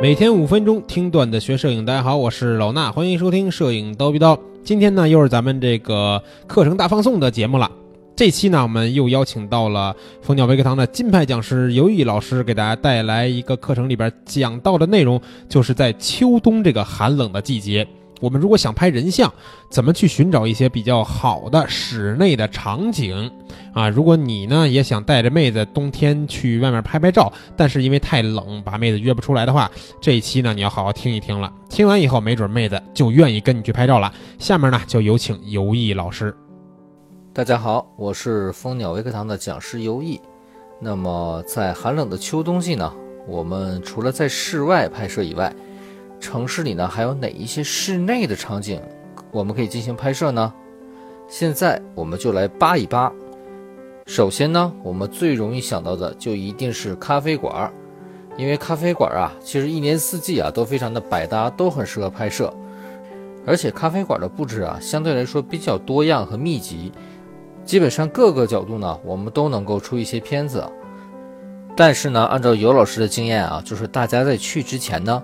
每天五分钟听段子学摄影，大家好，我是老衲，欢迎收听摄影叨逼叨。今天呢，又是咱们这个课程大放送的节目了。这期呢，我们又邀请到了蜂鸟微课堂的金牌讲师尤毅老师，给大家带来一个课程里边讲到的内容，就是在秋冬这个寒冷的季节。我们如果想拍人像，怎么去寻找一些比较好的室内的场景啊？如果你呢也想带着妹子冬天去外面拍拍照，但是因为太冷把妹子约不出来的话，这一期呢你要好好听一听了。听完以后，没准妹子就愿意跟你去拍照了。下面呢就有请游艺老师。大家好，我是蜂鸟微课堂的讲师游艺。那么在寒冷的秋冬季呢，我们除了在室外拍摄以外，城市里呢，还有哪一些室内的场景我们可以进行拍摄呢？现在我们就来扒一扒。首先呢，我们最容易想到的就一定是咖啡馆，因为咖啡馆啊，其实一年四季啊都非常的百搭，都很适合拍摄。而且咖啡馆的布置啊，相对来说比较多样和密集，基本上各个角度呢，我们都能够出一些片子。但是呢，按照尤老师的经验啊，就是大家在去之前呢。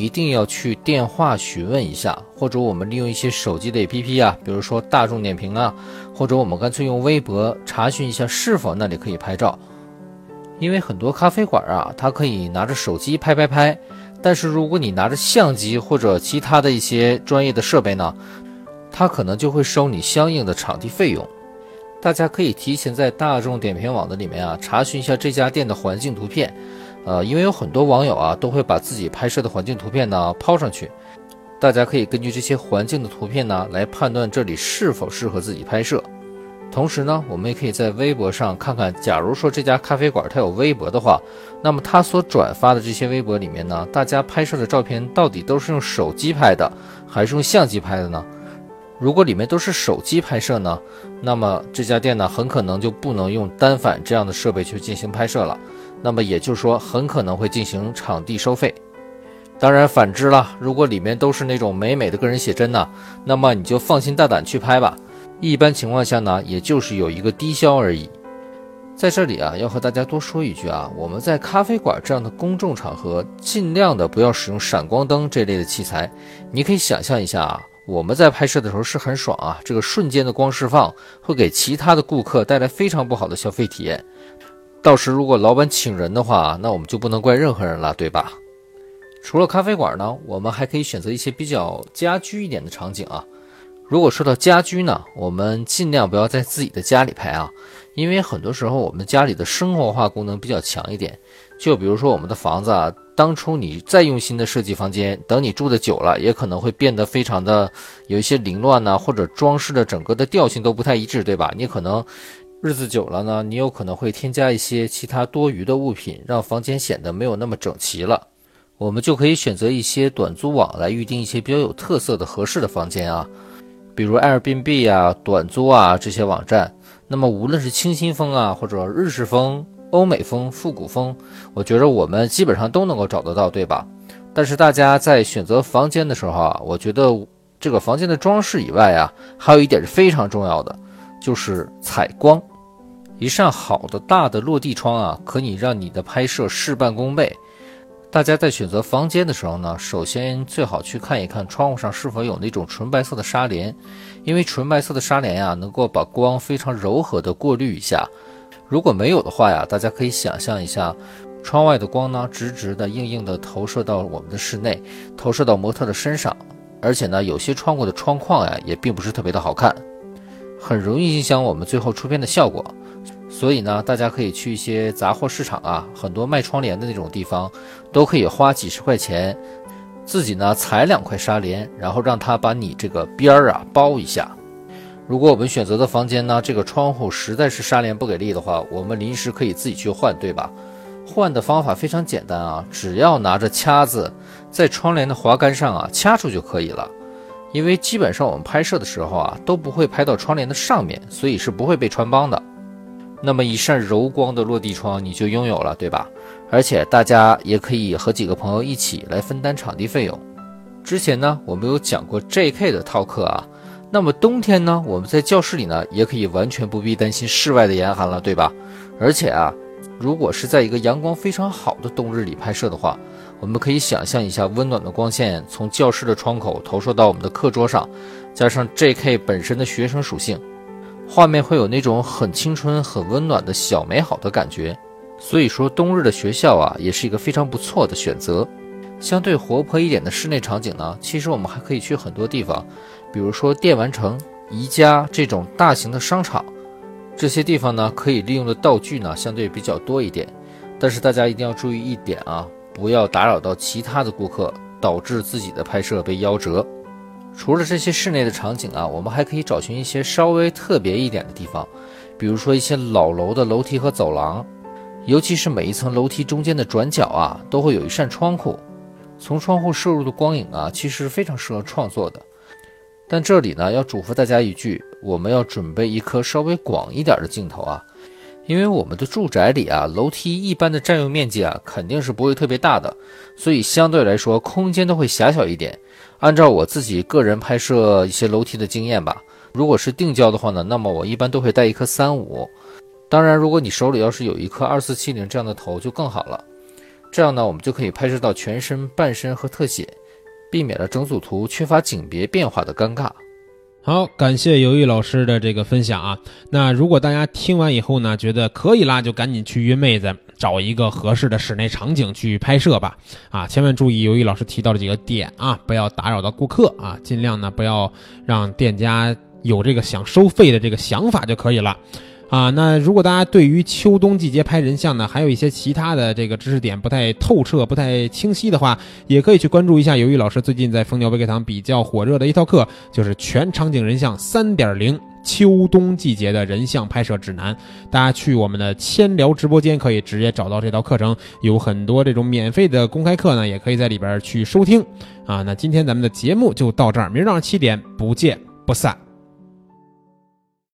一定要去电话询问一下，或者我们利用一些手机的 APP 啊，比如说大众点评啊，或者我们干脆用微博查询一下是否那里可以拍照。因为很多咖啡馆啊，它可以拿着手机拍拍拍，但是如果你拿着相机或者其他的一些专业的设备呢，它可能就会收你相应的场地费用。大家可以提前在大众点评网的里面啊，查询一下这家店的环境图片。呃，因为有很多网友啊，都会把自己拍摄的环境图片呢抛上去，大家可以根据这些环境的图片呢来判断这里是否适合自己拍摄。同时呢，我们也可以在微博上看看，假如说这家咖啡馆它有微博的话，那么它所转发的这些微博里面呢，大家拍摄的照片到底都是用手机拍的，还是用相机拍的呢？如果里面都是手机拍摄呢，那么这家店呢很可能就不能用单反这样的设备去进行拍摄了。那么也就是说，很可能会进行场地收费。当然，反之了，如果里面都是那种美美的个人写真呢，那么你就放心大胆去拍吧。一般情况下呢，也就是有一个低消而已。在这里啊，要和大家多说一句啊，我们在咖啡馆这样的公众场合，尽量的不要使用闪光灯这类的器材。你可以想象一下啊，我们在拍摄的时候是很爽啊，这个瞬间的光释放会给其他的顾客带来非常不好的消费体验。到时如果老板请人的话，那我们就不能怪任何人了，对吧？除了咖啡馆呢，我们还可以选择一些比较家居一点的场景啊。如果说到家居呢，我们尽量不要在自己的家里拍啊，因为很多时候我们家里的生活化功能比较强一点。就比如说我们的房子啊，当初你再用心的设计房间，等你住的久了，也可能会变得非常的有一些凌乱呢，或者装饰的整个的调性都不太一致，对吧？你可能。日子久了呢，你有可能会添加一些其他多余的物品，让房间显得没有那么整齐了。我们就可以选择一些短租网来预定一些比较有特色的合适的房间啊，比如 Airbnb 啊、短租啊这些网站。那么无论是清新风啊，或者日式风、欧美风、复古风，我觉得我们基本上都能够找得到，对吧？但是大家在选择房间的时候啊，我觉得这个房间的装饰以外啊，还有一点是非常重要的，就是采光。一扇好的大的落地窗啊，可以让你的拍摄事半功倍。大家在选择房间的时候呢，首先最好去看一看窗户上是否有那种纯白色的纱帘，因为纯白色的纱帘呀，能够把光非常柔和的过滤一下。如果没有的话呀，大家可以想象一下，窗外的光呢，直直的、硬硬的投射到我们的室内，投射到模特的身上，而且呢，有些窗户的窗框呀，也并不是特别的好看，很容易影响我们最后出片的效果。所以呢，大家可以去一些杂货市场啊，很多卖窗帘的那种地方，都可以花几十块钱，自己呢裁两块纱帘，然后让他把你这个边儿啊包一下。如果我们选择的房间呢，这个窗户实在是纱帘不给力的话，我们临时可以自己去换，对吧？换的方法非常简单啊，只要拿着卡子在窗帘的滑杆上啊掐住就可以了。因为基本上我们拍摄的时候啊都不会拍到窗帘的上面，所以是不会被穿帮的。那么一扇柔光的落地窗你就拥有了，对吧？而且大家也可以和几个朋友一起来分担场地费用。之前呢，我们有讲过 J.K. 的套课啊。那么冬天呢，我们在教室里呢，也可以完全不必担心室外的严寒了，对吧？而且啊，如果是在一个阳光非常好的冬日里拍摄的话，我们可以想象一下温暖的光线从教室的窗口投射到我们的课桌上，加上 J.K. 本身的学生属性，画面会有那种很青春、很温暖的小美好的感觉。所以说，冬日的学校啊，也是一个非常不错的选择。相对活泼一点的室内场景呢，其实我们还可以去很多地方，比如说电玩城、宜家这种大型的商场。这些地方呢，可以利用的道具呢，相对比较多一点。但是大家一定要注意一点啊，不要打扰到其他的顾客，导致自己的拍摄被夭折。除了这些室内的场景啊，我们还可以找寻一些稍微特别一点的地方，比如说一些老楼的楼梯和走廊。尤其是每一层楼梯中间的转角啊，都会有一扇窗户，从窗户射入的光影啊，其实非常适合创作的。但这里呢，要嘱咐大家一句，我们要准备一颗稍微广一点的镜头啊，因为我们的住宅里啊，楼梯一般的占用面积啊，肯定是不会特别大的，所以相对来说空间都会狭小一点。按照我自己个人拍摄一些楼梯的经验吧，如果是定焦的话呢，那么我一般都会带一颗三五。当然，如果你手里要是有一颗二四七零这样的头就更好了，这样呢，我们就可以拍摄到全身、半身和特写，避免了整组图缺乏景别变化的尴尬。好，感谢尤毅老师的这个分享啊。那如果大家听完以后呢，觉得可以啦，就赶紧去约妹子，找一个合适的室内场景去拍摄吧。啊，千万注意尤毅老师提到的几个点啊，不要打扰到顾客啊，尽量呢不要让店家有这个想收费的这个想法就可以了。啊，那如果大家对于秋冬季节拍人像呢，还有一些其他的这个知识点不太透彻、不太清晰的话，也可以去关注一下。由于老师最近在蜂鸟微课堂比较火热的一套课，就是全场景人像三点零秋冬季节的人像拍摄指南。大家去我们的千聊直播间可以直接找到这套课程，有很多这种免费的公开课呢，也可以在里边去收听。啊，那今天咱们的节目就到这儿，明儿早上七点不见不散。